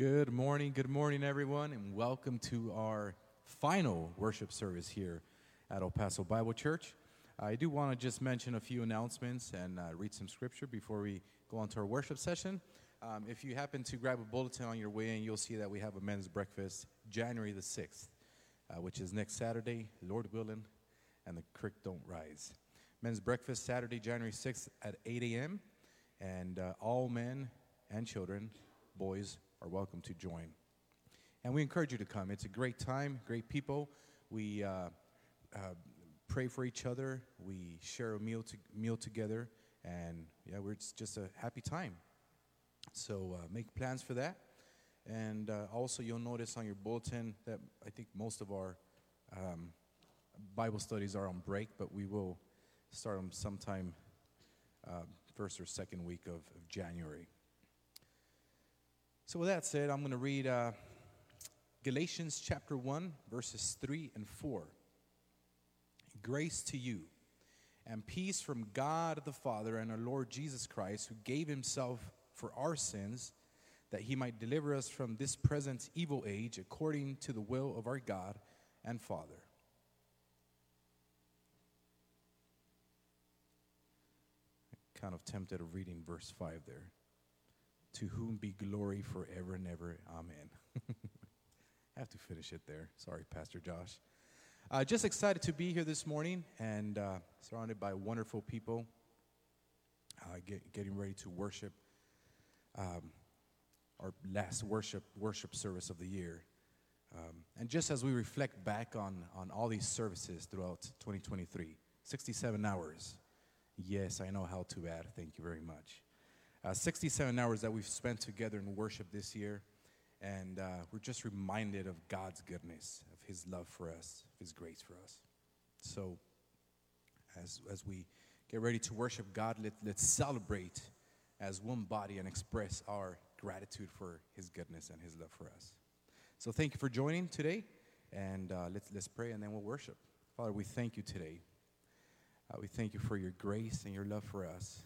Good morning, good morning, everyone, and welcome to our final worship service here at El Paso Bible Church. I do want to just mention a few announcements and uh, read some scripture before we go on to our worship session. Um, if you happen to grab a bulletin on your way in, you'll see that we have a men's breakfast January the 6th, uh, which is next Saturday, Lord willing, and the creek don't rise. Men's breakfast Saturday, January 6th at 8 a.m., and uh, all men and children, boys, are welcome to join. And we encourage you to come. It's a great time, great people. We uh, uh, pray for each other. We share a meal, to, meal together. And yeah, we're, it's just a happy time. So uh, make plans for that. And uh, also, you'll notice on your bulletin that I think most of our um, Bible studies are on break, but we will start them sometime uh, first or second week of, of January. So, with that said, I'm going to read uh, Galatians chapter 1, verses 3 and 4. Grace to you and peace from God the Father and our Lord Jesus Christ, who gave himself for our sins, that he might deliver us from this present evil age according to the will of our God and Father. Kind of tempted of reading verse 5 there to whom be glory forever and ever. Amen. I have to finish it there. Sorry, Pastor Josh. Uh, just excited to be here this morning and uh, surrounded by wonderful people, uh, get, getting ready to worship um, our last worship worship service of the year. Um, and just as we reflect back on, on all these services throughout 2023, 67 hours. Yes, I know how to add. Thank you very much uh, 67 hours that we've spent together in worship this year. And uh, we're just reminded of God's goodness, of His love for us, of His grace for us. So, as, as we get ready to worship God, let, let's celebrate as one body and express our gratitude for His goodness and His love for us. So, thank you for joining today. And uh, let's, let's pray and then we'll worship. Father, we thank you today. Uh, we thank you for your grace and your love for us.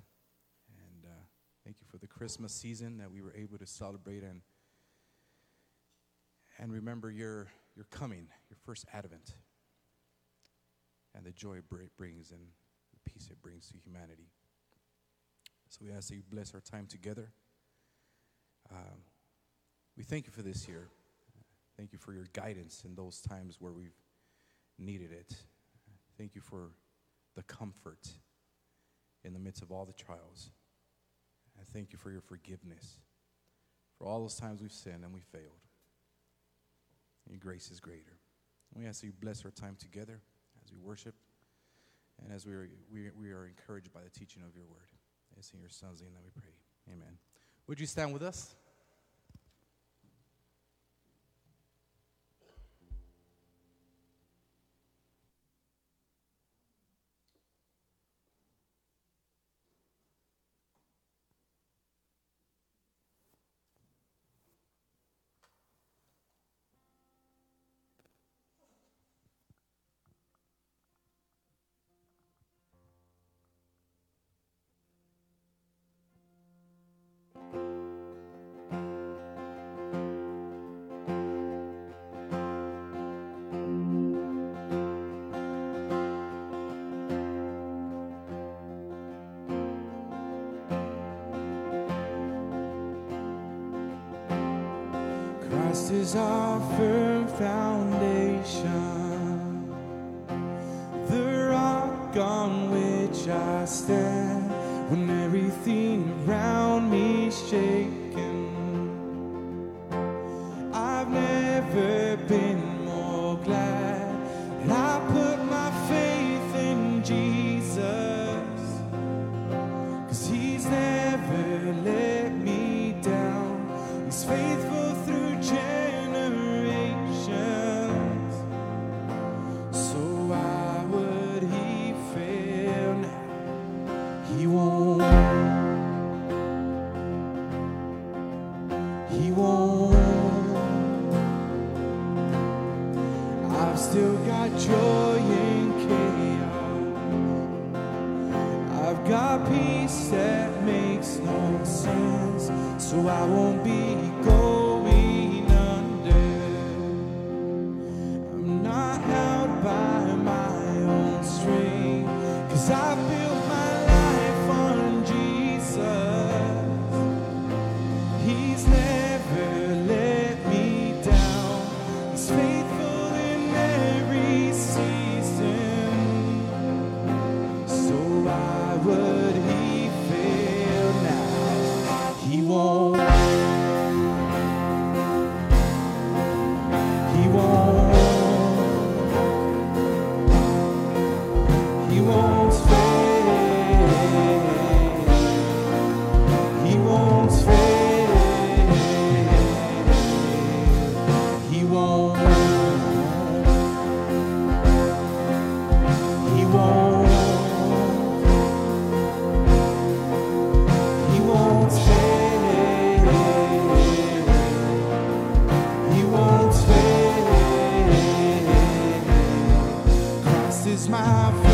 Thank you for the Christmas season that we were able to celebrate and and remember your your coming, your first advent, and the joy it brings and the peace it brings to humanity. So we ask that you bless our time together. Um, we thank you for this year. Thank you for your guidance in those times where we've needed it. Thank you for the comfort in the midst of all the trials. I thank you for your forgiveness for all those times we've sinned and we failed. Your grace is greater. We ask that you bless our time together as we worship and as we are, we, we are encouraged by the teaching of your word. It's in your son's name that we pray. Amen. Would you stand with us? Christ is our firm foundation, the rock on which I stand my.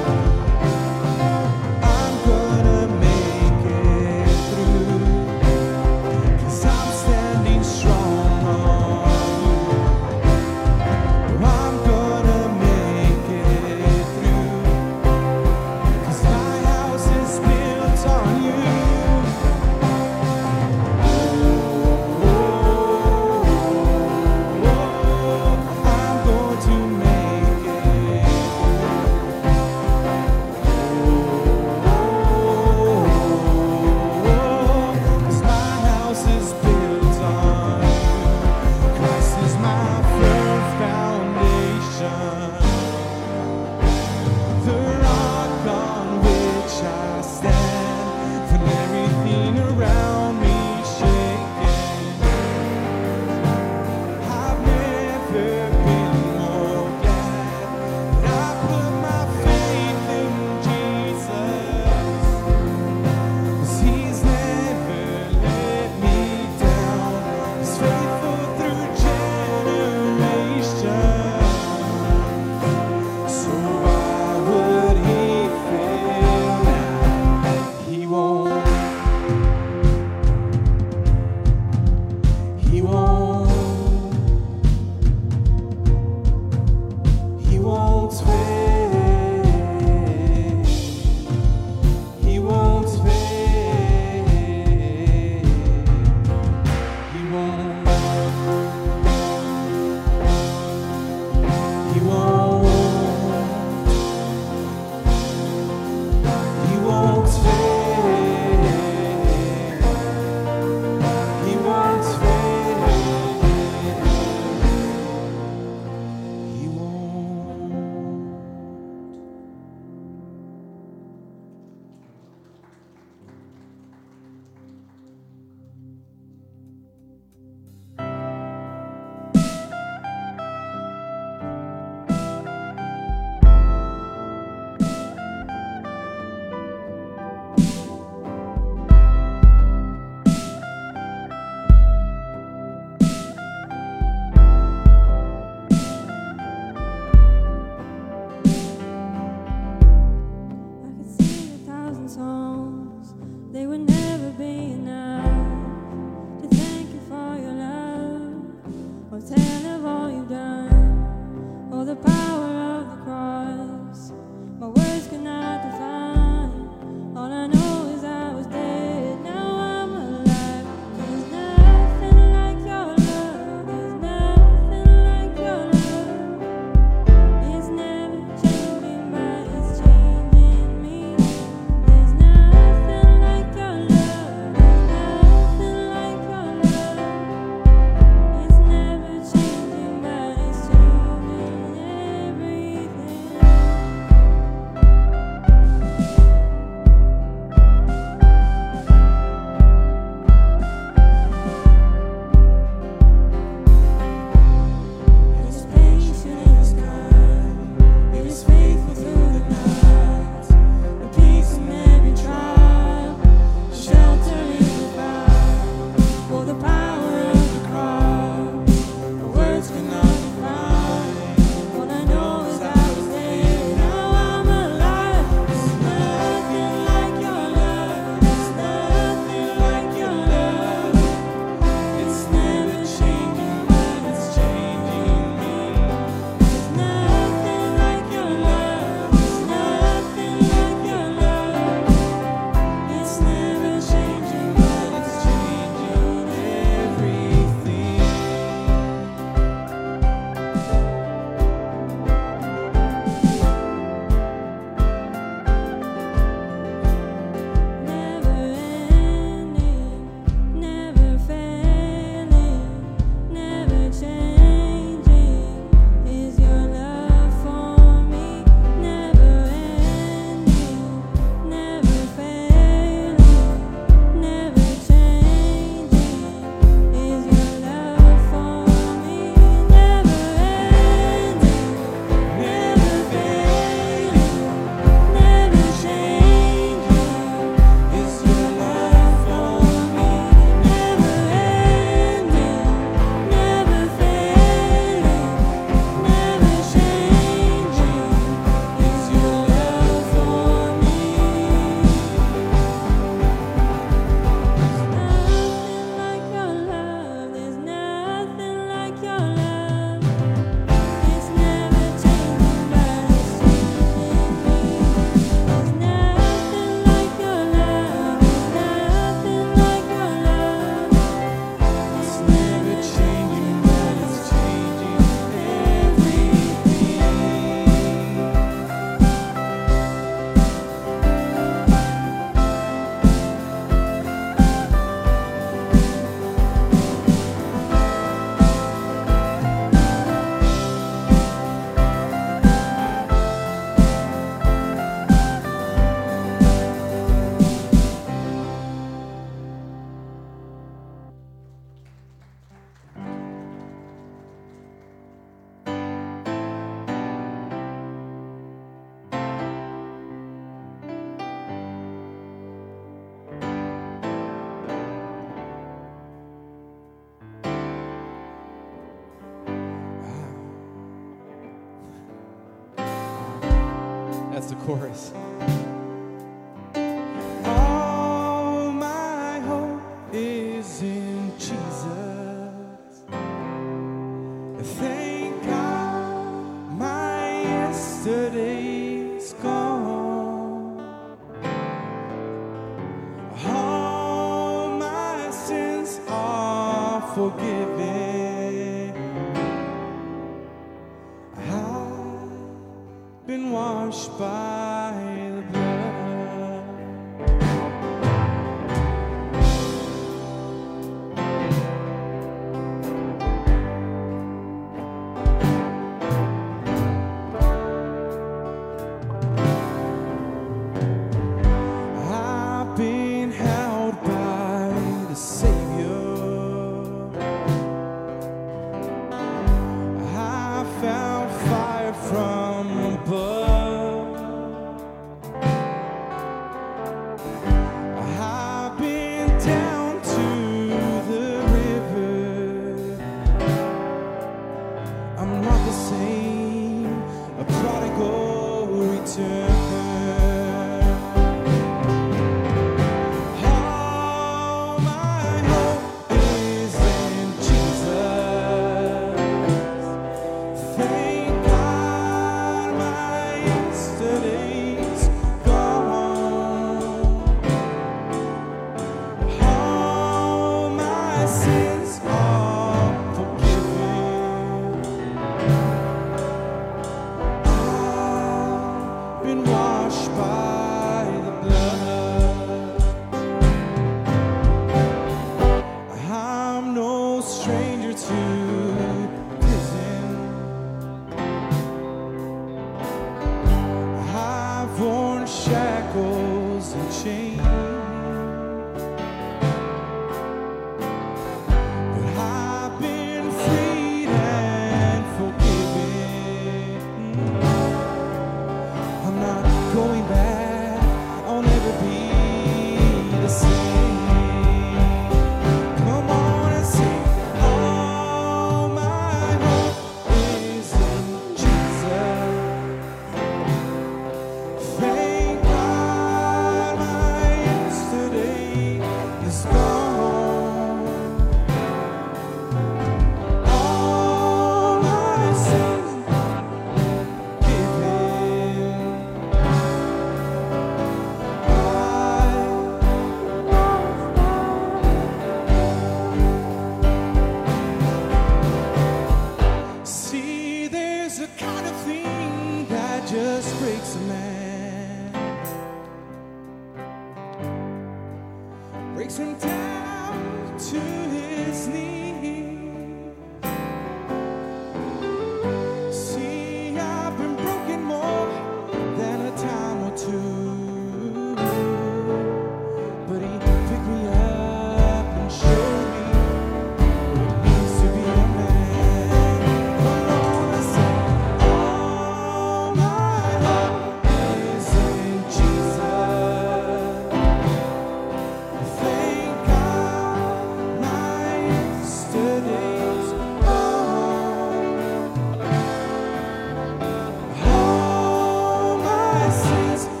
All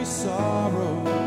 every sorrow,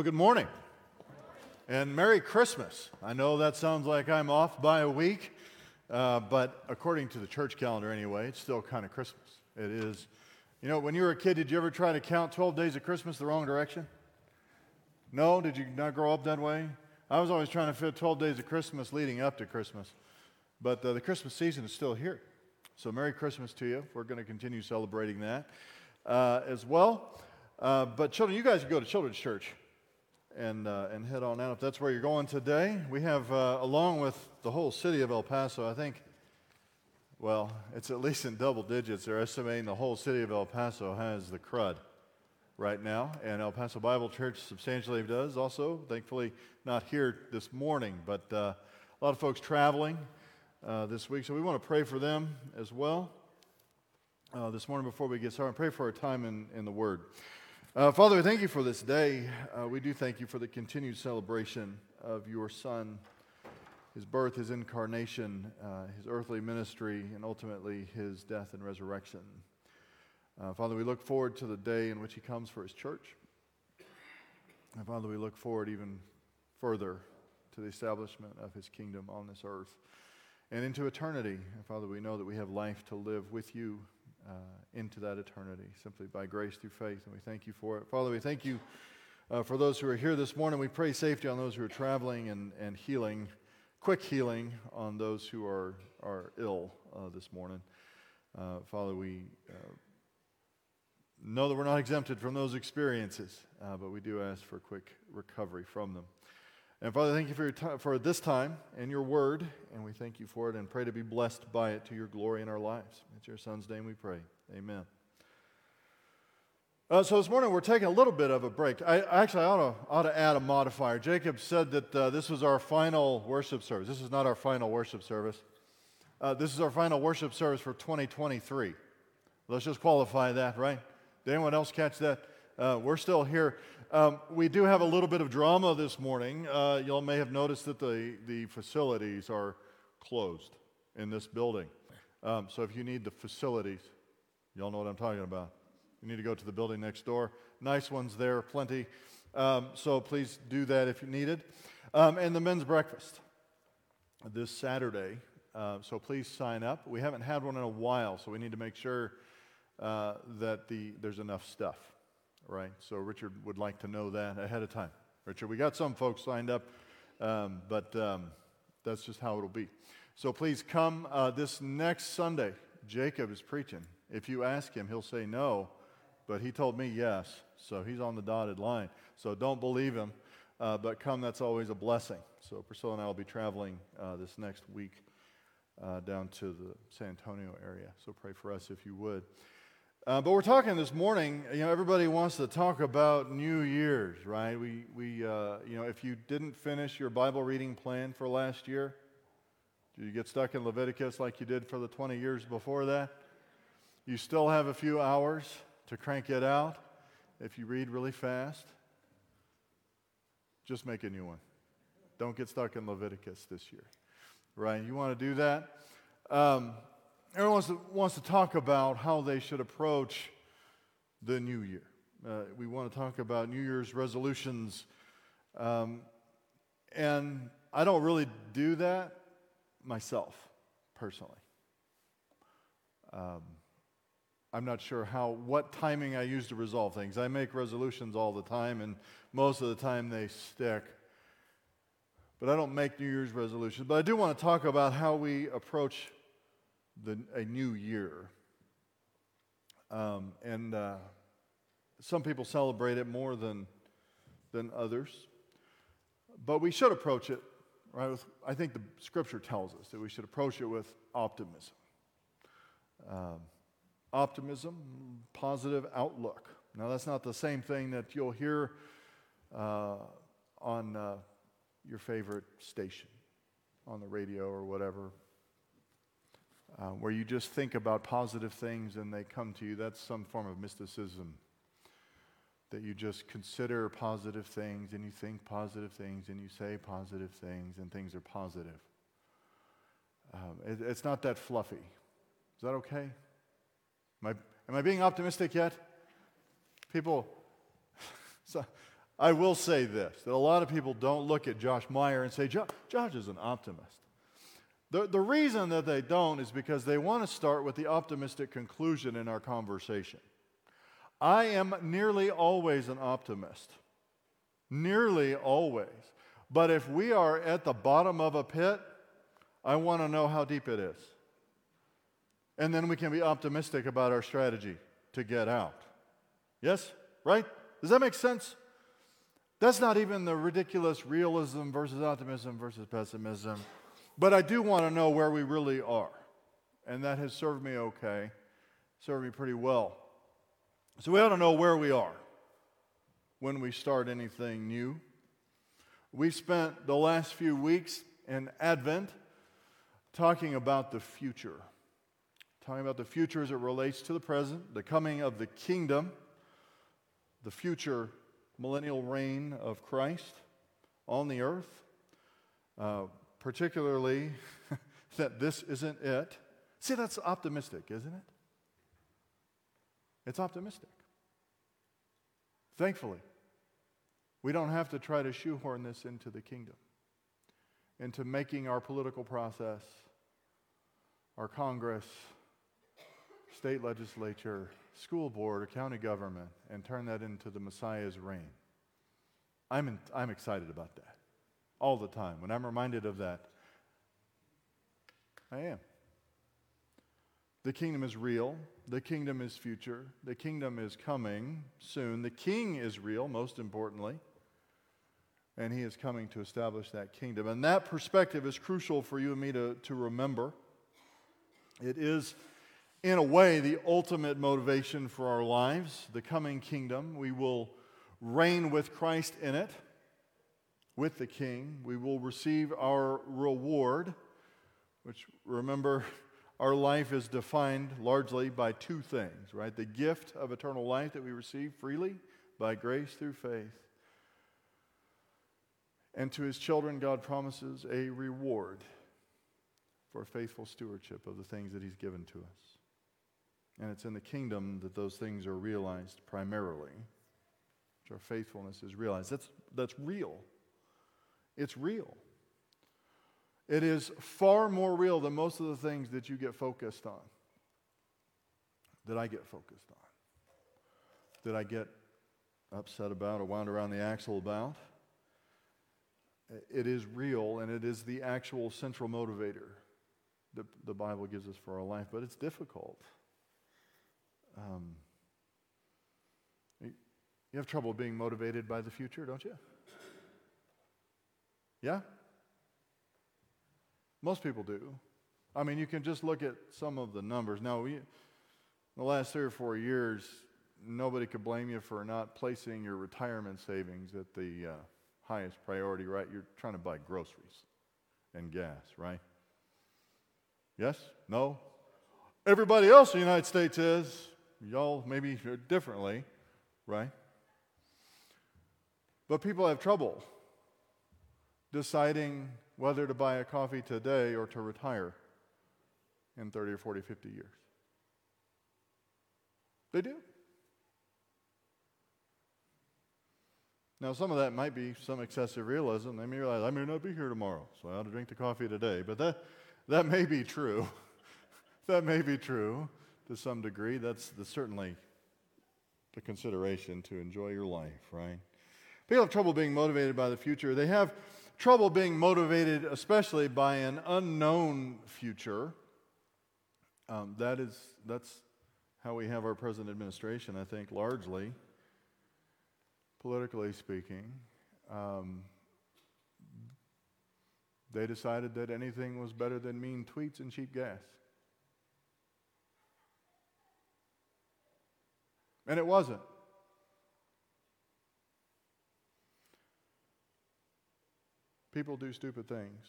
Well, good morning. And Merry Christmas. I know that sounds like I'm off by a week, uh, but according to the church calendar anyway, it's still kind of Christmas. It is. You know, when you were a kid, did you ever try to count 12 days of Christmas the wrong direction? No? Did you not grow up that way? I was always trying to fit 12 days of Christmas leading up to Christmas. But uh, the Christmas season is still here. So, Merry Christmas to you. We're going to continue celebrating that uh, as well. Uh, but, children, you guys can go to children's church and, uh, and head on out if that's where you're going today. We have, uh, along with the whole city of El Paso, I think, well, it's at least in double digits. They're estimating the whole city of El Paso has the crud right now, and El Paso Bible Church substantially does also. Thankfully, not here this morning, but uh, a lot of folks traveling uh, this week, so we want to pray for them as well. Uh, this morning, before we get started, pray for our time in, in the Word. Uh, Father, we thank you for this day. Uh, we do thank you for the continued celebration of your Son, his birth, his incarnation, uh, his earthly ministry, and ultimately his death and resurrection. Uh, Father, we look forward to the day in which he comes for his church. And Father, we look forward even further to the establishment of his kingdom on this earth and into eternity. And Father, we know that we have life to live with you uh, into that eternity simply by grace through faith, and we thank you for it. Father, we thank you uh, for those who are here this morning. We pray safety on those who are traveling and, and healing, quick healing on those who are, are ill uh, this morning. Uh, Father, we uh, know that we're not exempted from those experiences, uh, but we do ask for quick recovery from them. And Father, thank you for, your ti- for this time and your word, and we thank you for it and pray to be blessed by it to your glory in our lives. It's your son's name we pray. Amen. Uh, so this morning we're taking a little bit of a break. I actually I ought to, ought to add a modifier. Jacob said that uh, this was our final worship service. This is not our final worship service. Uh, this is our final worship service for 2023. Let's just qualify that, right? Did anyone else catch that? Uh, we're still here. Um, we do have a little bit of drama this morning. Uh, y'all may have noticed that the, the facilities are closed in this building. Um, so if you need the facilities, y'all know what I'm talking about. You need to go to the building next door. Nice ones there, plenty. Um, so please do that if you need it. Um, and the men's breakfast this Saturday. Uh, so please sign up. We haven't had one in a while, so we need to make sure uh, that the, there's enough stuff, right? So Richard would like to know that ahead of time. Richard, we got some folks signed up, um, but um, that's just how it'll be. So please come uh, this next Sunday. Jacob is preaching. If you ask him, he'll say no, but he told me yes, so he's on the dotted line. So don't believe him, uh, but come, that's always a blessing. So Priscilla and I will be traveling uh, this next week uh, down to the San Antonio area. So pray for us if you would. Uh, but we're talking this morning, you know, everybody wants to talk about New Year's, right? We, we uh, you know, if you didn't finish your Bible reading plan for last year, did you get stuck in Leviticus like you did for the 20 years before that? You still have a few hours to crank it out if you read really fast. Just make a new one. Don't get stuck in Leviticus this year, right? You want to do that? Um, everyone wants to, wants to talk about how they should approach the new year. Uh, we want to talk about New Year's resolutions. Um, and I don't really do that myself, personally. Um, I'm not sure how, what timing I use to resolve things. I make resolutions all the time, and most of the time they stick. But I don't make New Year's resolutions. But I do want to talk about how we approach the, a new year. Um, and uh, some people celebrate it more than, than others. But we should approach it, right? With, I think the scripture tells us that we should approach it with optimism. Um, optimism, positive outlook. Now, that's not the same thing that you'll hear uh, on uh, your favorite station, on the radio or whatever, uh, where you just think about positive things and they come to you. That's some form of mysticism. That you just consider positive things and you think positive things and you say positive things and things are positive. Um, it, it's not that fluffy. Is that okay? Am I, am I being optimistic yet? People, so I will say this that a lot of people don't look at Josh Meyer and say, Josh is an optimist. The, the reason that they don't is because they want to start with the optimistic conclusion in our conversation. I am nearly always an optimist. Nearly always. But if we are at the bottom of a pit, I want to know how deep it is. And then we can be optimistic about our strategy to get out. Yes? Right? Does that make sense? That's not even the ridiculous realism versus optimism versus pessimism. But I do want to know where we really are. And that has served me okay, served me pretty well. So we ought to know where we are when we start anything new. We've spent the last few weeks in Advent talking about the future, talking about the future as it relates to the present, the coming of the kingdom, the future millennial reign of Christ on the earth, uh, particularly that this isn't it. See, that's optimistic, isn't it? It's optimistic. Thankfully, we don't have to try to shoehorn this into the kingdom, into making our political process, our Congress, state legislature, school board or county government and turn that into the Messiah's reign. I'm, in, I'm excited about that all the time. When I'm reminded of that, I am. The kingdom is real. The kingdom is future. The kingdom is coming soon. The king is real, most importantly. And he is coming to establish that kingdom. And that perspective is crucial for you and me to, to remember. It is in a way, the ultimate motivation for our lives, the coming kingdom. We will reign with Christ in it, with the King. We will receive our reward, which, remember, our life is defined largely by two things, right? The gift of eternal life that we receive freely by grace through faith. And to his children, God promises a reward for faithful stewardship of the things that he's given to us. And it's in the kingdom that those things are realized primarily, which our faithfulness is realized. That's, that's real. It's real. It is far more real than most of the things that you get focused on, that I get focused on, that I get upset about or wound around the axle about. It is real and it is the actual central motivator that the Bible gives us for our life, but it's difficult. Um, you have trouble being motivated by the future, don't you? Yeah? Most people do. I mean, you can just look at some of the numbers. Now, we, the last three or four years, nobody could blame you for not placing your retirement savings at the uh, highest priority, right? You're trying to buy groceries and gas, right? Yes? No? Everybody else in the United States is. Y'all maybe differently, right? But people have trouble deciding whether to buy a coffee today or to retire in 30 or 40, 50 years. They do. Now, some of that might be some excessive realism. They may realize, I may not be here tomorrow, so I ought to drink the coffee today. But that, that may be true. that may be true to some degree. That's the, certainly the consideration to enjoy your life, right? People have trouble being motivated by the future. They have trouble being motivated, especially by an unknown future. Um, that is, that's how we have our present administration, I think, largely, politically speaking. Um, they decided that anything was better than mean tweets and cheap gas. And it wasn't. People do stupid things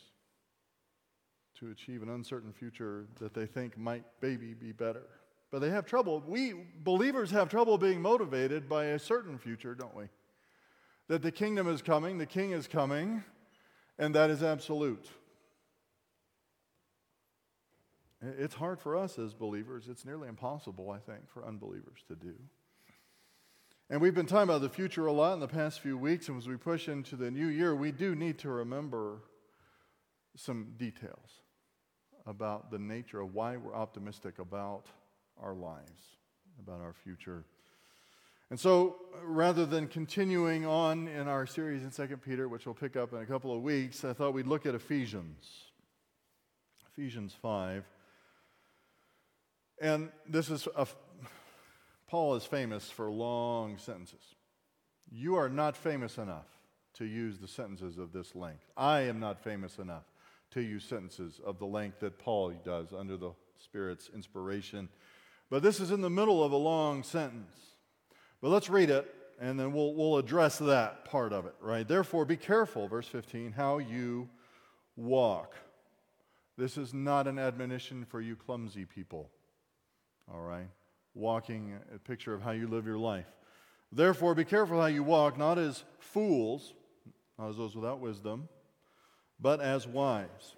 to achieve an uncertain future that they think might maybe be better. But they have trouble. We believers have trouble being motivated by a certain future, don't we? That the kingdom is coming, the king is coming, and that is absolute. It's hard for us as believers. It's nearly impossible, I think, for unbelievers to do. And we've been talking about the future a lot in the past few weeks, and as we push into the new year, we do need to remember some details about the nature of why we're optimistic about our lives, about our future. And so, rather than continuing on in our series in 2 Peter, which we'll pick up in a couple of weeks, I thought we'd look at Ephesians. Ephesians 5. And this is a Paul is famous for long sentences. You are not famous enough to use the sentences of this length. I am not famous enough to use sentences of the length that Paul does under the Spirit's inspiration. But this is in the middle of a long sentence. But let's read it, and then we'll, we'll address that part of it, right? Therefore, be careful, verse 15, how you walk. This is not an admonition for you clumsy people, all right? Walking, a picture of how you live your life. Therefore, be careful how you walk, not as fools, not as those without wisdom, but as wise,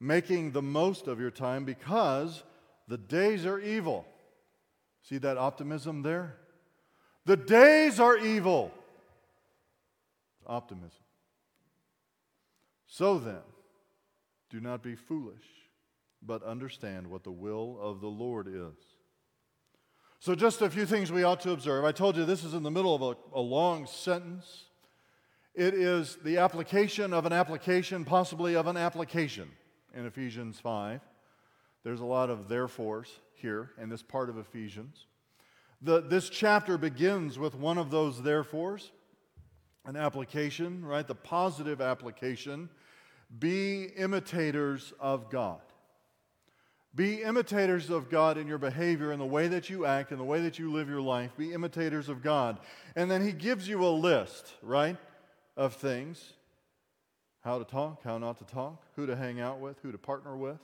making the most of your time because the days are evil. See that optimism there? The days are evil. Optimism. So then, do not be foolish, but understand what the will of the Lord is. So, just a few things we ought to observe. I told you this is in the middle of a, a long sentence. It is the application of an application, possibly of an application in Ephesians 5. There's a lot of therefores here in this part of Ephesians. The, this chapter begins with one of those therefores, an application, right? The positive application. Be imitators of God. Be imitators of God in your behavior, in the way that you act, in the way that you live your life. Be imitators of God. And then he gives you a list, right, of things how to talk, how not to talk, who to hang out with, who to partner with,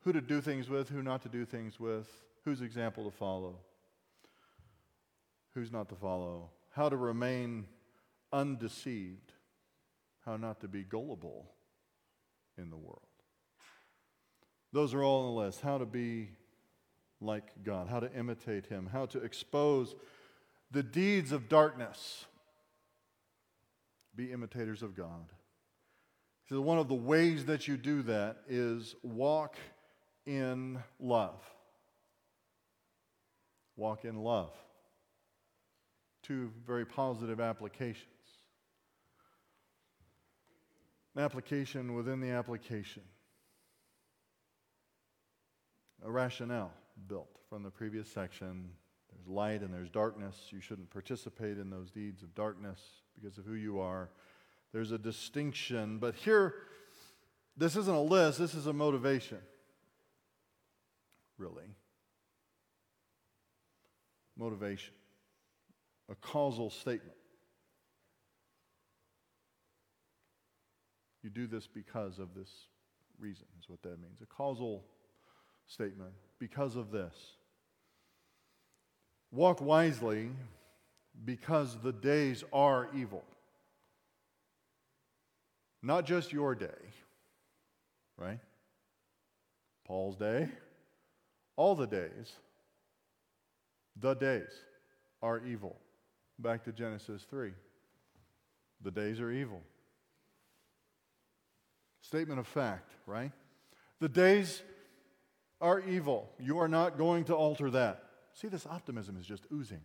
who to do things with, who not to do things with, whose example to follow, who's not to follow, how to remain undeceived, how not to be gullible in the world. Those are all on the list. How to be like God, how to imitate Him, how to expose the deeds of darkness. Be imitators of God. So one of the ways that you do that is walk in love. Walk in love. Two very positive applications. An application within the application. A rationale built from the previous section. There's light and there's darkness. You shouldn't participate in those deeds of darkness because of who you are. There's a distinction. But here, this isn't a list, this is a motivation, really. Motivation, a causal statement. You do this because of this reason, is what that means. A causal statement because of this. Walk wisely because the days are evil. Not just your day, right? Paul's day, all the days, the days are evil. Back to Genesis 3. The days are evil. Statement of fact, right? The days are evil. You are not going to alter that. See, this optimism is just oozing.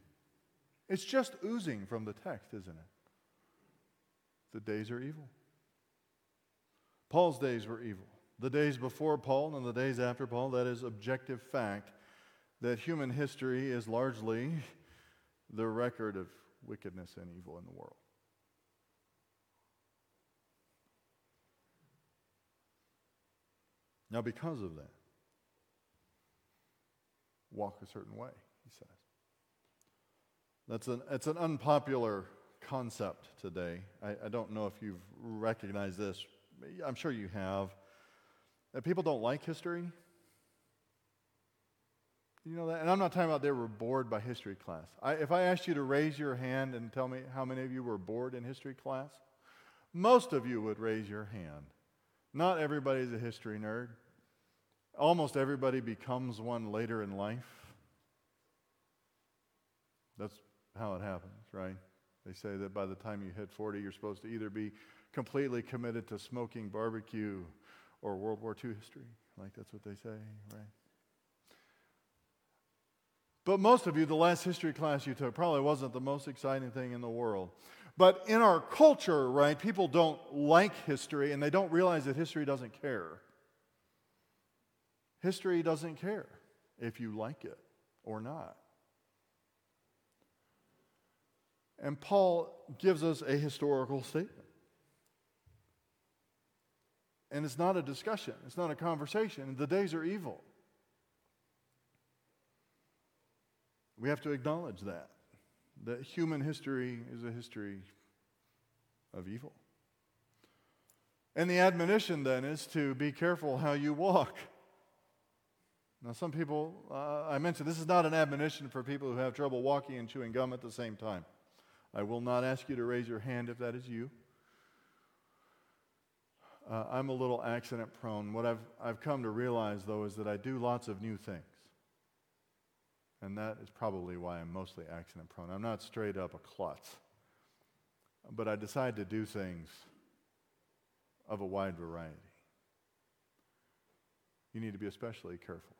It's just oozing from the text, isn't it? The days are evil. Paul's days were evil. The days before Paul and the days after Paul, that is objective fact that human history is largely the record of wickedness and evil in the world. Now, because of that, walk a certain way, he says. That's an, it's an unpopular concept today. I, I don't know if you've recognized this. I'm sure you have. That people don't like history. You know that? And I'm not talking about they were bored by history class. I, if I asked you to raise your hand and tell me how many of you were bored in history class, most of you would raise your hand. Not everybody's a history nerd. Almost everybody becomes one later in life. That's how it happens, right? They say that by the time you hit 40, you're supposed to either be completely committed to smoking barbecue or World War II history. Like that's what they say, right? But most of you, the last history class you took probably wasn't the most exciting thing in the world. But in our culture, right, people don't like history and they don't realize that history doesn't care. History doesn't care if you like it or not. And Paul gives us a historical statement. And it's not a discussion, it's not a conversation. The days are evil. We have to acknowledge that. That human history is a history of evil. And the admonition then is to be careful how you walk. Now, some people, uh, I mentioned this is not an admonition for people who have trouble walking and chewing gum at the same time. I will not ask you to raise your hand if that is you. Uh, I'm a little accident prone. What I've, I've come to realize, though, is that I do lots of new things. And that is probably why I'm mostly accident prone. I'm not straight up a klutz. But I decide to do things of a wide variety. You need to be especially careful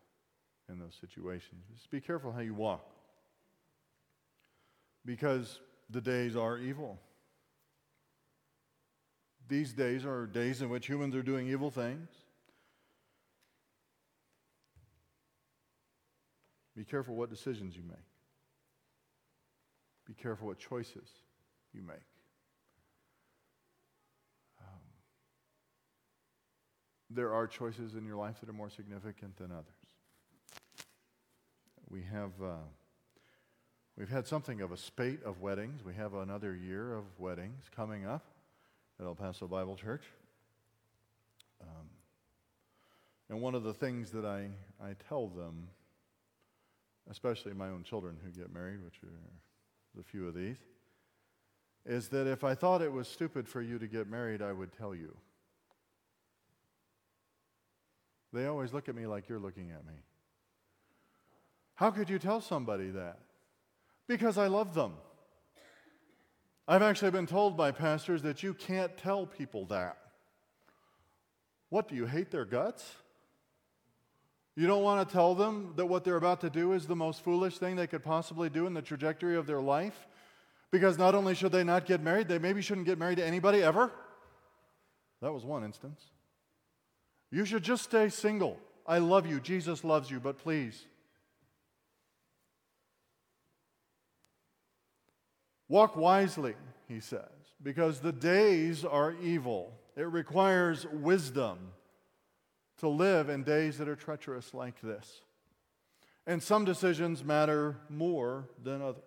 in those situations. Just be careful how you walk. Because the days are evil. These days are days in which humans are doing evil things. Be careful what decisions you make. Be careful what choices you make. Um, there are choices in your life that are more significant than others. We have. Uh, We've had something of a spate of weddings. We have another year of weddings coming up at El Paso Bible Church. Um, And one of the things that I, I tell them, especially my own children who get married, which are a few of these, is that if I thought it was stupid for you to get married, I would tell you. They always look at me like you're looking at me. How could you tell somebody that? Because I love them. I've actually been told by pastors that you can't tell people that. What, do you hate their guts? You don't want to tell them that what they're about to do is the most foolish thing they could possibly do in the trajectory of their life? Because not only should they not get married, they maybe shouldn't get married to anybody ever. That was one instance. You should just stay single. I love you. Jesus loves you, but please. Walk wisely, he says, because the days are evil. It requires wisdom to live in days that are treacherous like this. And some decisions matter more than others.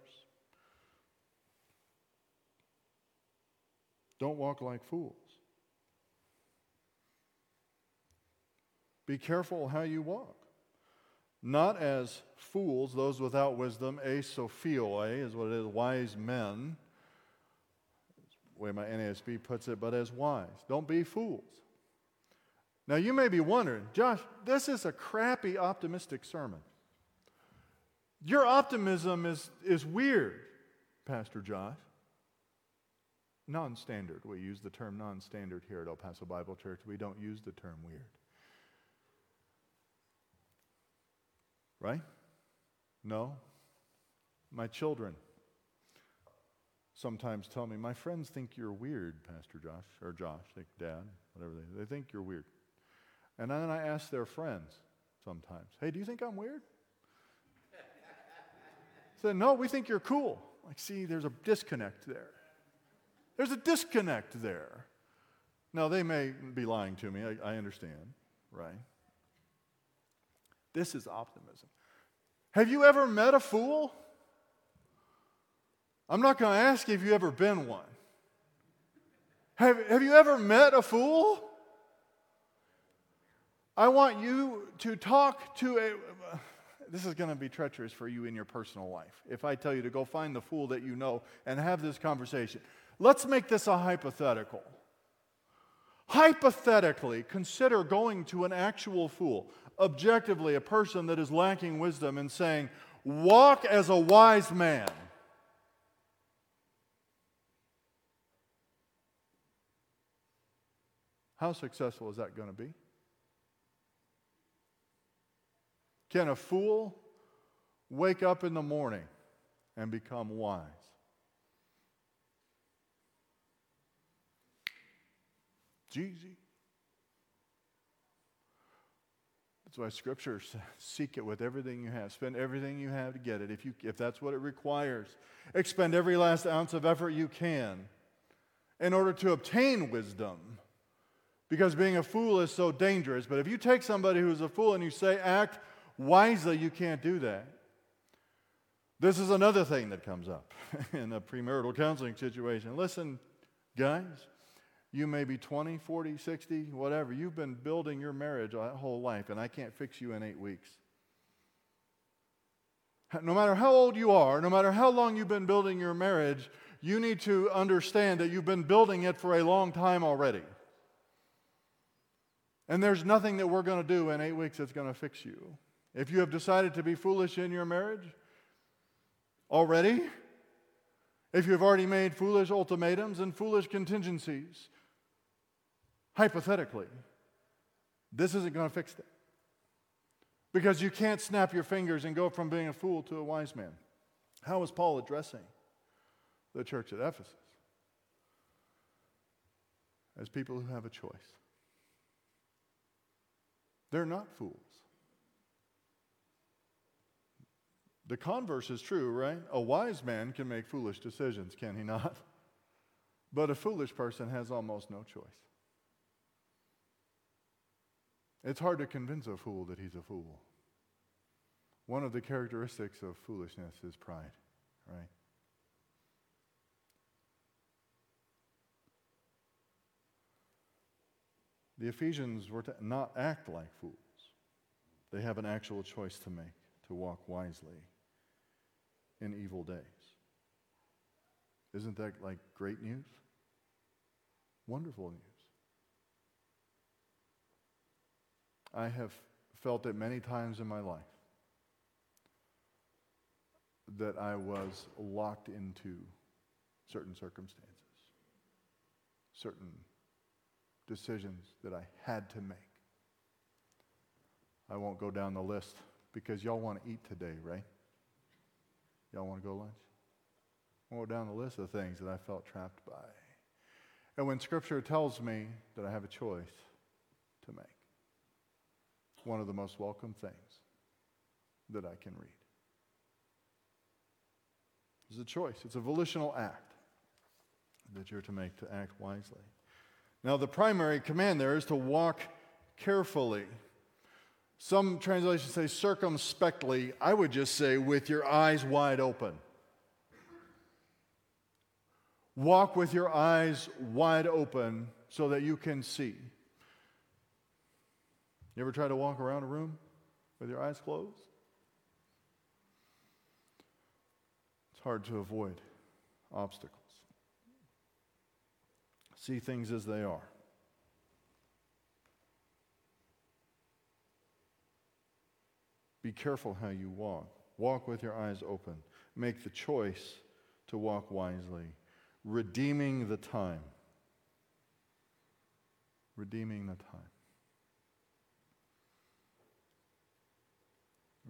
Don't walk like fools. Be careful how you walk. Not as fools, those without wisdom, a asophoi is what it is, wise men, the way my NASB puts it, but as wise. Don't be fools. Now you may be wondering, Josh, this is a crappy optimistic sermon. Your optimism is, is weird, Pastor Josh non standard. We use the term non standard here at El Paso Bible Church. We don't use the term weird. Right? No. My children sometimes tell me, my friends think you're weird, Pastor Josh, or Josh, think dad, whatever they, they think you're weird. And then I ask their friends sometimes, hey, do you think I'm weird? Say, no, we think you're cool. Like, see, there's a disconnect there. There's a disconnect there. Now, they may be lying to me, I, I understand, right? This is optimism. Have you ever met a fool? I'm not going to ask you if you ever been one. Have, have you ever met a fool? I want you to talk to a. This is going to be treacherous for you in your personal life. If I tell you to go find the fool that you know and have this conversation, Let's make this a hypothetical. Hypothetically, consider going to an actual fool, objectively, a person that is lacking wisdom, and saying, Walk as a wise man. How successful is that going to be? Can a fool wake up in the morning and become wise? Jeezy. That's why Scripture says, seek it with everything you have. Spend everything you have to get it if, you, if that's what it requires. Expend every last ounce of effort you can in order to obtain wisdom. Because being a fool is so dangerous. But if you take somebody who's a fool and you say, act wisely, you can't do that. This is another thing that comes up in a premarital counseling situation. Listen, guys, you may be 20, 40, 60, whatever. You've been building your marriage a whole life, and I can't fix you in eight weeks. No matter how old you are, no matter how long you've been building your marriage, you need to understand that you've been building it for a long time already. And there's nothing that we're going to do in eight weeks that's going to fix you. If you have decided to be foolish in your marriage already, if you've already made foolish ultimatums and foolish contingencies, hypothetically, this isn't going to fix that. Because you can't snap your fingers and go from being a fool to a wise man. How is Paul addressing the church at Ephesus? As people who have a choice. They're not fools. The converse is true, right? A wise man can make foolish decisions, can he not? But a foolish person has almost no choice. It's hard to convince a fool that he's a fool. One of the characteristics of foolishness is pride, right? The Ephesians were to not act like fools. They have an actual choice to make to walk wisely in evil days. Isn't that like great news? Wonderful news. I have felt it many times in my life that I was locked into certain circumstances, certain decisions that I had to make. I won't go down the list because y'all want to eat today, right? Y'all want to go lunch? I'll go down the list of things that I felt trapped by. And when Scripture tells me that I have a choice to make, one of the most welcome things that I can read. It's a choice, it's a volitional act that you're to make to act wisely. Now, the primary command there is to walk carefully. Some translations say circumspectly. I would just say with your eyes wide open. Walk with your eyes wide open so that you can see. You ever try to walk around a room with your eyes closed? It's hard to avoid obstacles. See things as they are. Be careful how you walk. Walk with your eyes open. Make the choice to walk wisely, redeeming the time. Redeeming the time.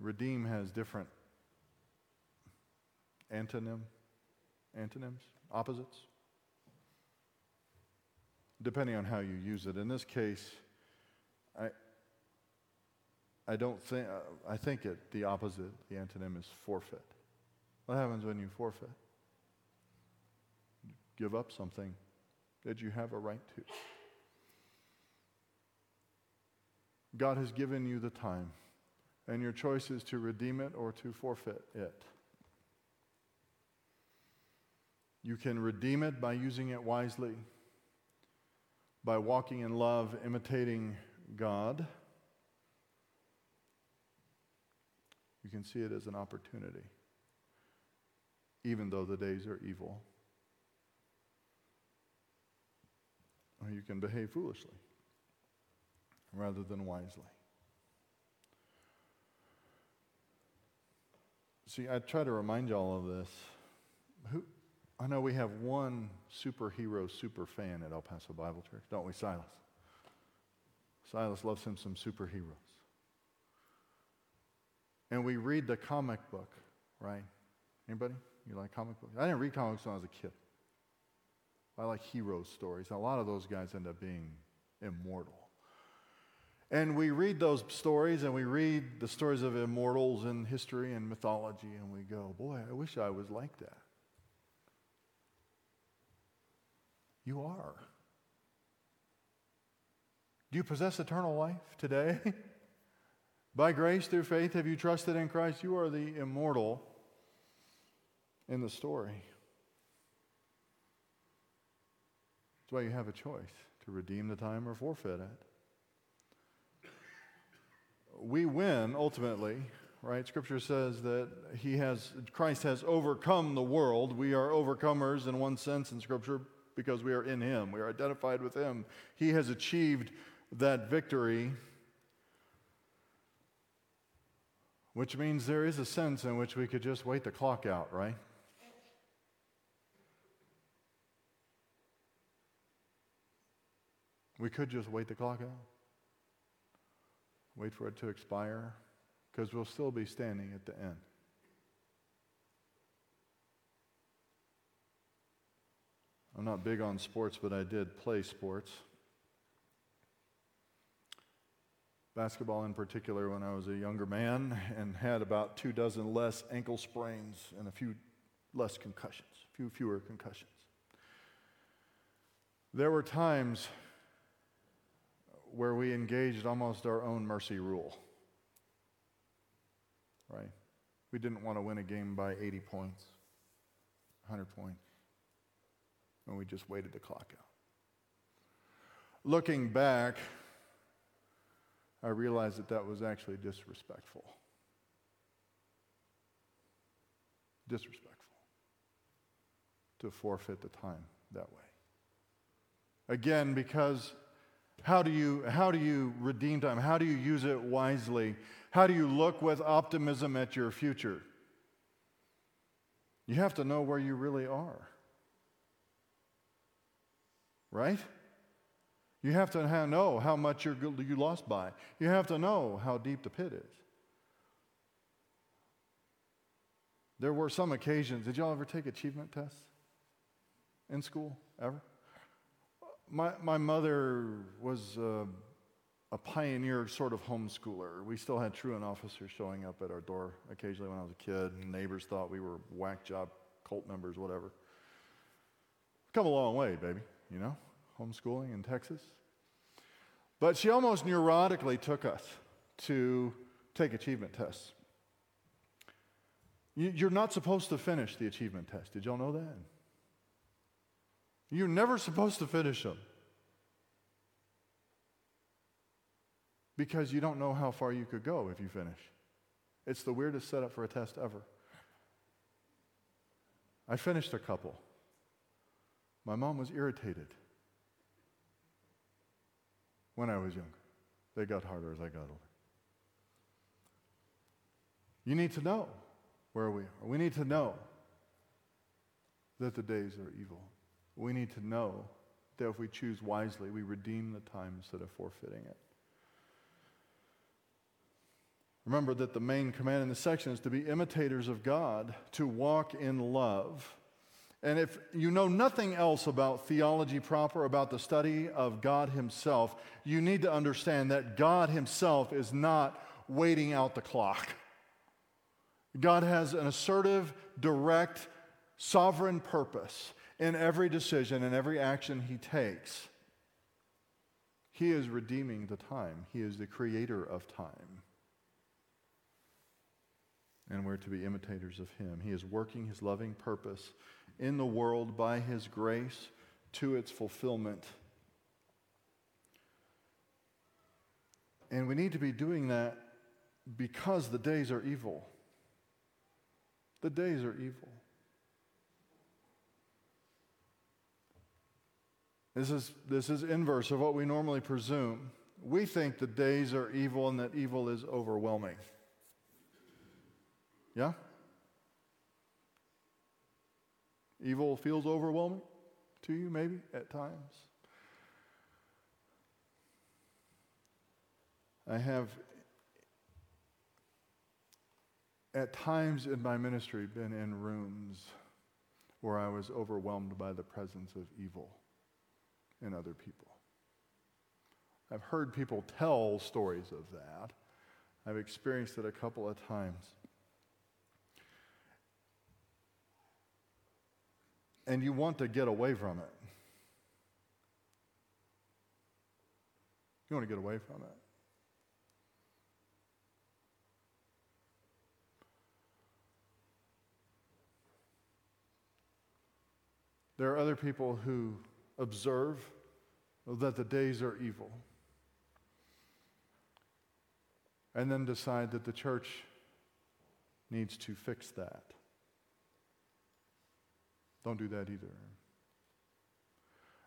Redeem has different antonym, antonyms, opposites, depending on how you use it. In this case, I, I don't think, I think it, the opposite, the antonym is forfeit. What happens when you forfeit? You give up something that you have a right to. God has given you the time and your choice is to redeem it or to forfeit it. You can redeem it by using it wisely, by walking in love, imitating God. You can see it as an opportunity, even though the days are evil. Or you can behave foolishly rather than wisely. See, I try to remind y'all of this. Who, I know we have one superhero super fan at El Paso Bible Church, don't we, Silas? Silas loves him some superheroes. And we read the comic book, right? Anybody? You like comic books? I didn't read comics when I was a kid. I like hero stories. A lot of those guys end up being immortal. And we read those stories and we read the stories of immortals in history and mythology, and we go, boy, I wish I was like that. You are. Do you possess eternal life today? By grace through faith have you trusted in Christ? You are the immortal in the story. That's why you have a choice to redeem the time or forfeit it we win ultimately, right? Scripture says that he has Christ has overcome the world. We are overcomers in one sense in scripture because we are in him. We are identified with him. He has achieved that victory. Which means there is a sense in which we could just wait the clock out, right? We could just wait the clock out wait for it to expire, because we'll still be standing at the end. I'm not big on sports, but I did play sports. Basketball, in particular, when I was a younger man and had about two dozen less ankle sprains and a few less concussions, a few fewer concussions. There were times where we engaged almost our own mercy rule. Right? We didn't want to win a game by 80 points, 100 points, and we just waited the clock out. Looking back, I realized that that was actually disrespectful. Disrespectful to forfeit the time that way. Again, because how do you, how do you redeem time? How do you use it wisely? How do you look with optimism at your future? You have to know where you really are. Right? You have to know how much you're, you lost by. You have to know how deep the pit is. There were some occasions, did y'all ever take achievement tests in school? Ever? My, my mother was uh, a pioneer sort of homeschooler. We still had truant officers showing up at our door occasionally when I was a kid, neighbors thought we were whack job cult members, whatever. Come a long way, baby, you know? homeschooling in Texas. But she almost neurotically took us to take achievement tests. You're not supposed to finish the achievement test. Did y'all know that? You're never supposed to finish them. Because you don't know how far you could go if you finish. It's the weirdest setup for a test ever. I finished a couple. My mom was irritated when I was younger. They got harder as I got older. You need to know where we are. We need to know that the days are evil. We need to know that if we choose wisely, we redeem the time instead of forfeiting it. Remember that the main command in this section is to be imitators of God, to walk in love and if you know nothing else about theology proper, about the study of God Himself, you need to understand that God Himself is not waiting out the clock. God has an assertive, direct, sovereign purpose in every decision and every action He takes. He is redeeming the time, He is the creator of time. And we're to be imitators of Him. He is working His loving purpose in the world by His grace to its fulfillment. And we need to be doing that because the days are evil. The days are evil. This is, this is inverse of what we normally presume. We think the days are evil and that evil is overwhelming. Yeah? Evil feels overwhelming to you, maybe, at times. I have, at times in my ministry, been in rooms where I was overwhelmed by the presence of evil in other people. I've heard people tell stories of that. I've experienced it a couple of times. and you want to get away from it. You want to get away from it. There are other people who observe that the days are evil and then decide that the church needs to fix that. Don't do that either.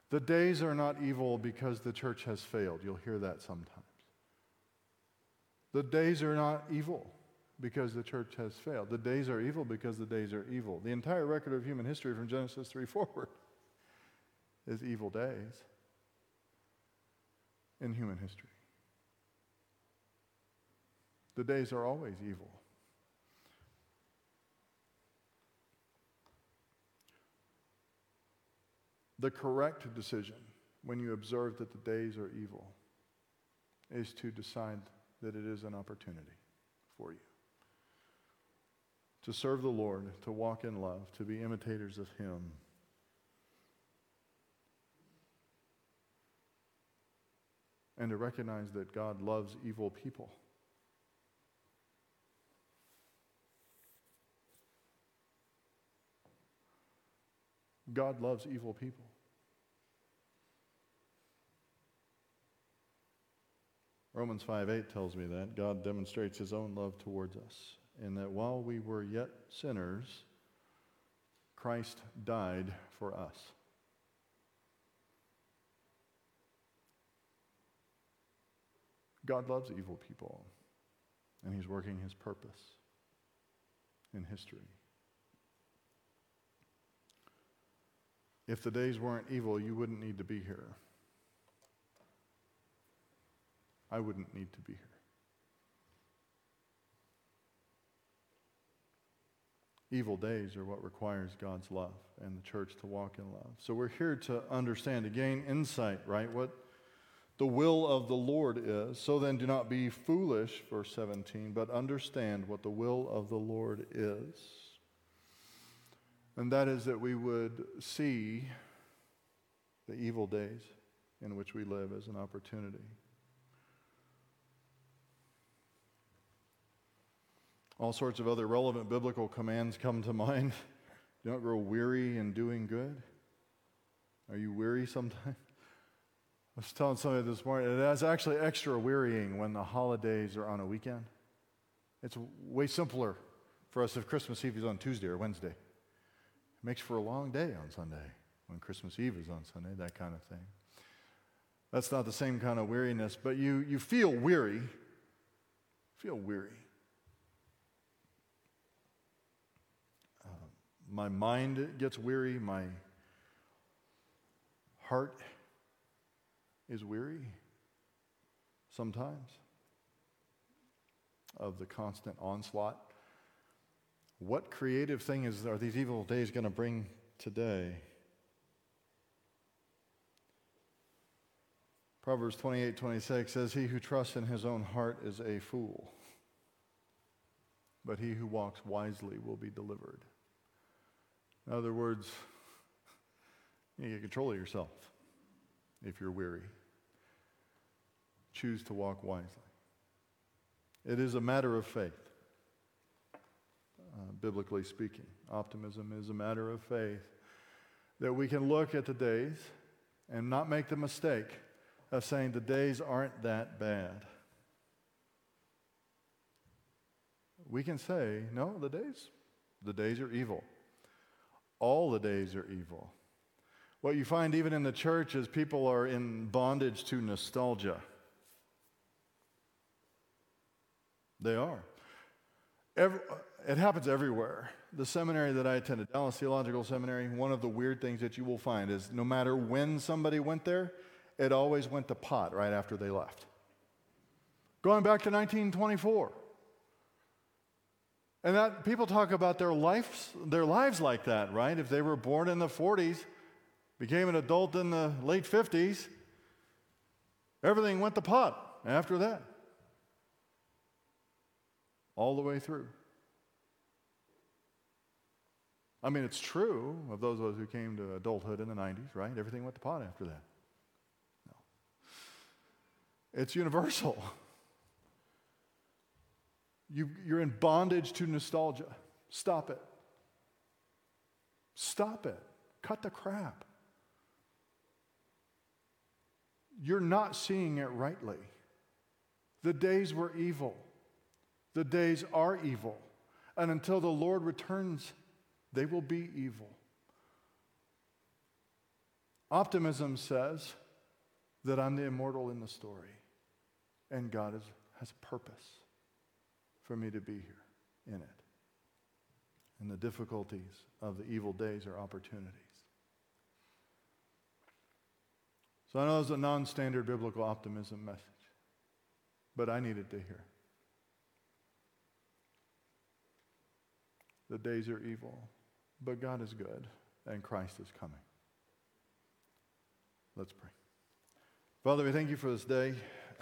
The days are not evil because the church has failed. You'll hear that sometimes. The days are not evil because the church has failed. The days are evil because the days are evil. The entire record of human history from Genesis 3 forward is evil days in human history. The days are always evil. The correct decision when you observe that the days are evil is to decide that it is an opportunity for you to serve the Lord, to walk in love, to be imitators of Him. And to recognize that God loves evil people. God loves evil people. Romans 5 8 tells me that. God demonstrates his own love towards us, in that while we were yet sinners, Christ died for us. God loves evil people, and he's working his purpose in history. If the days weren't evil, you wouldn't need to be here. I wouldn't need to be here. Evil days are what requires God's love and the church to walk in love. So we're here to understand, to gain insight, right? What the will of the Lord is. So then do not be foolish, verse 17, but understand what the will of the Lord is. And that is that we would see the evil days in which we live as an opportunity. All sorts of other relevant biblical commands come to mind. Do not grow weary in doing good. Are you weary sometimes? I was telling somebody this morning, it is actually extra wearying when the holidays are on a weekend. It's way simpler for us if Christmas Eve is on Tuesday or Wednesday. It makes for a long day on Sunday when Christmas Eve is on Sunday, that kind of thing. That's not the same kind of weariness, but you, you feel weary. Feel weary. Uh, my mind gets weary. My heart is weary sometimes of the constant onslaught. What creative thing is, are these evil days going to bring today? Proverbs 28 26 says, He who trusts in his own heart is a fool, but he who walks wisely will be delivered. In other words, you get control of yourself if you're weary. Choose to walk wisely. It is a matter of faith, uh, biblically speaking. Optimism is a matter of faith that we can look at the days and not make the mistake of saying the days aren't that bad. We can say, no, the days, the days are evil. All the days are evil. What you find even in the church is people are in bondage to nostalgia. They are. Every, it happens everywhere. The seminary that I attended, Dallas Theological Seminary, one of the weird things that you will find is no matter when somebody went there, it always went to pot right after they left. Going back to 1924. And that people talk about their lives, their lives like that, right? If they were born in the 40s, became an adult in the late 50s, everything went to pot after that. All the way through. I mean, it's true of those of us who came to adulthood in the 90s, right? Everything went to pot after that. No. It's universal. You, you're in bondage to nostalgia. Stop it. Stop it. Cut the crap. You're not seeing it rightly. The days were evil. The days are evil. And until the Lord returns, they will be evil. Optimism says that I'm the immortal in the story, and God is, has purpose for me to be here in it. And the difficulties of the evil days are opportunities. So I know it's a non standard biblical optimism message, but I needed to hear. The days are evil, but God is good, and Christ is coming. Let's pray. Father, we thank you for this day.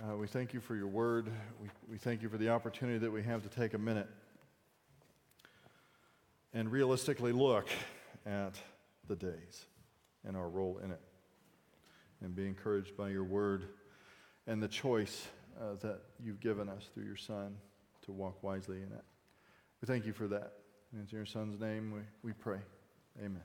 Uh, we thank you for your word. We, we thank you for the opportunity that we have to take a minute and realistically look at the days and our role in it and be encouraged by your word and the choice uh, that you've given us through your Son to walk wisely in it. We thank you for that. And it's in your son's name we, we pray. Amen.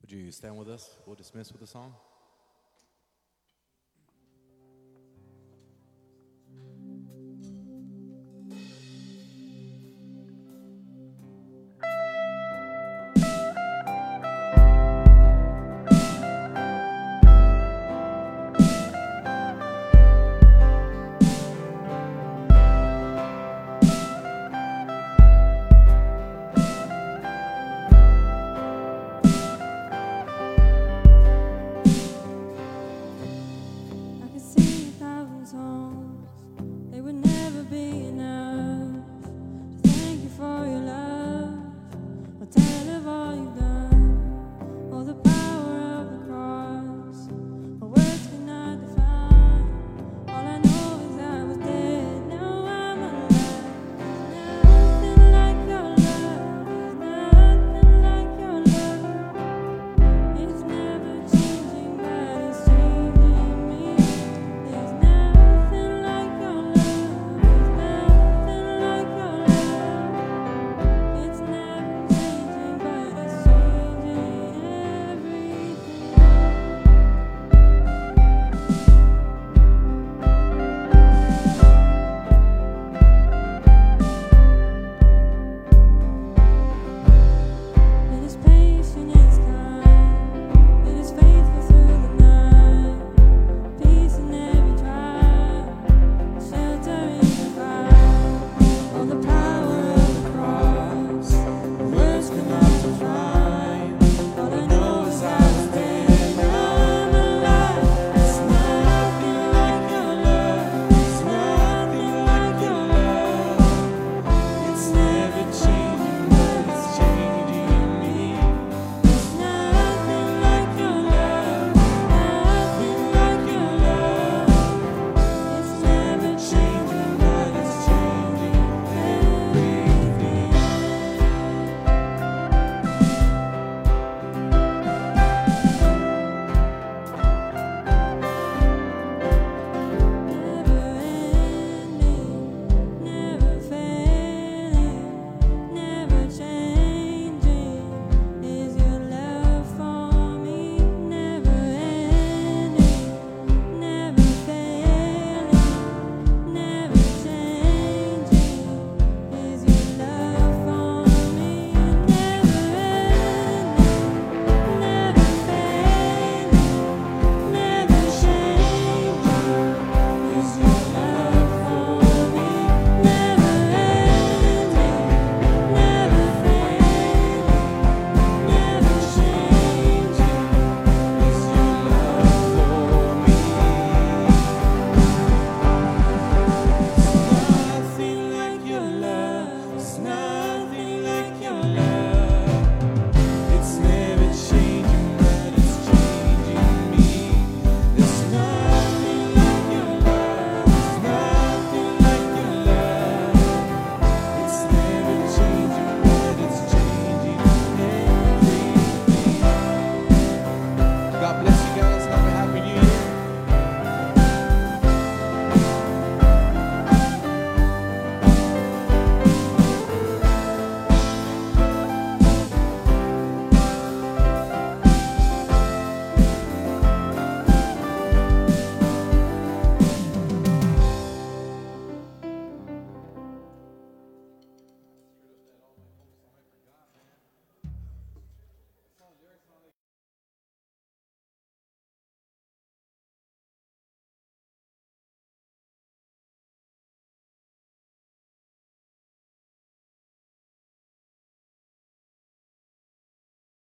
Would you stand with us? We'll dismiss with a song.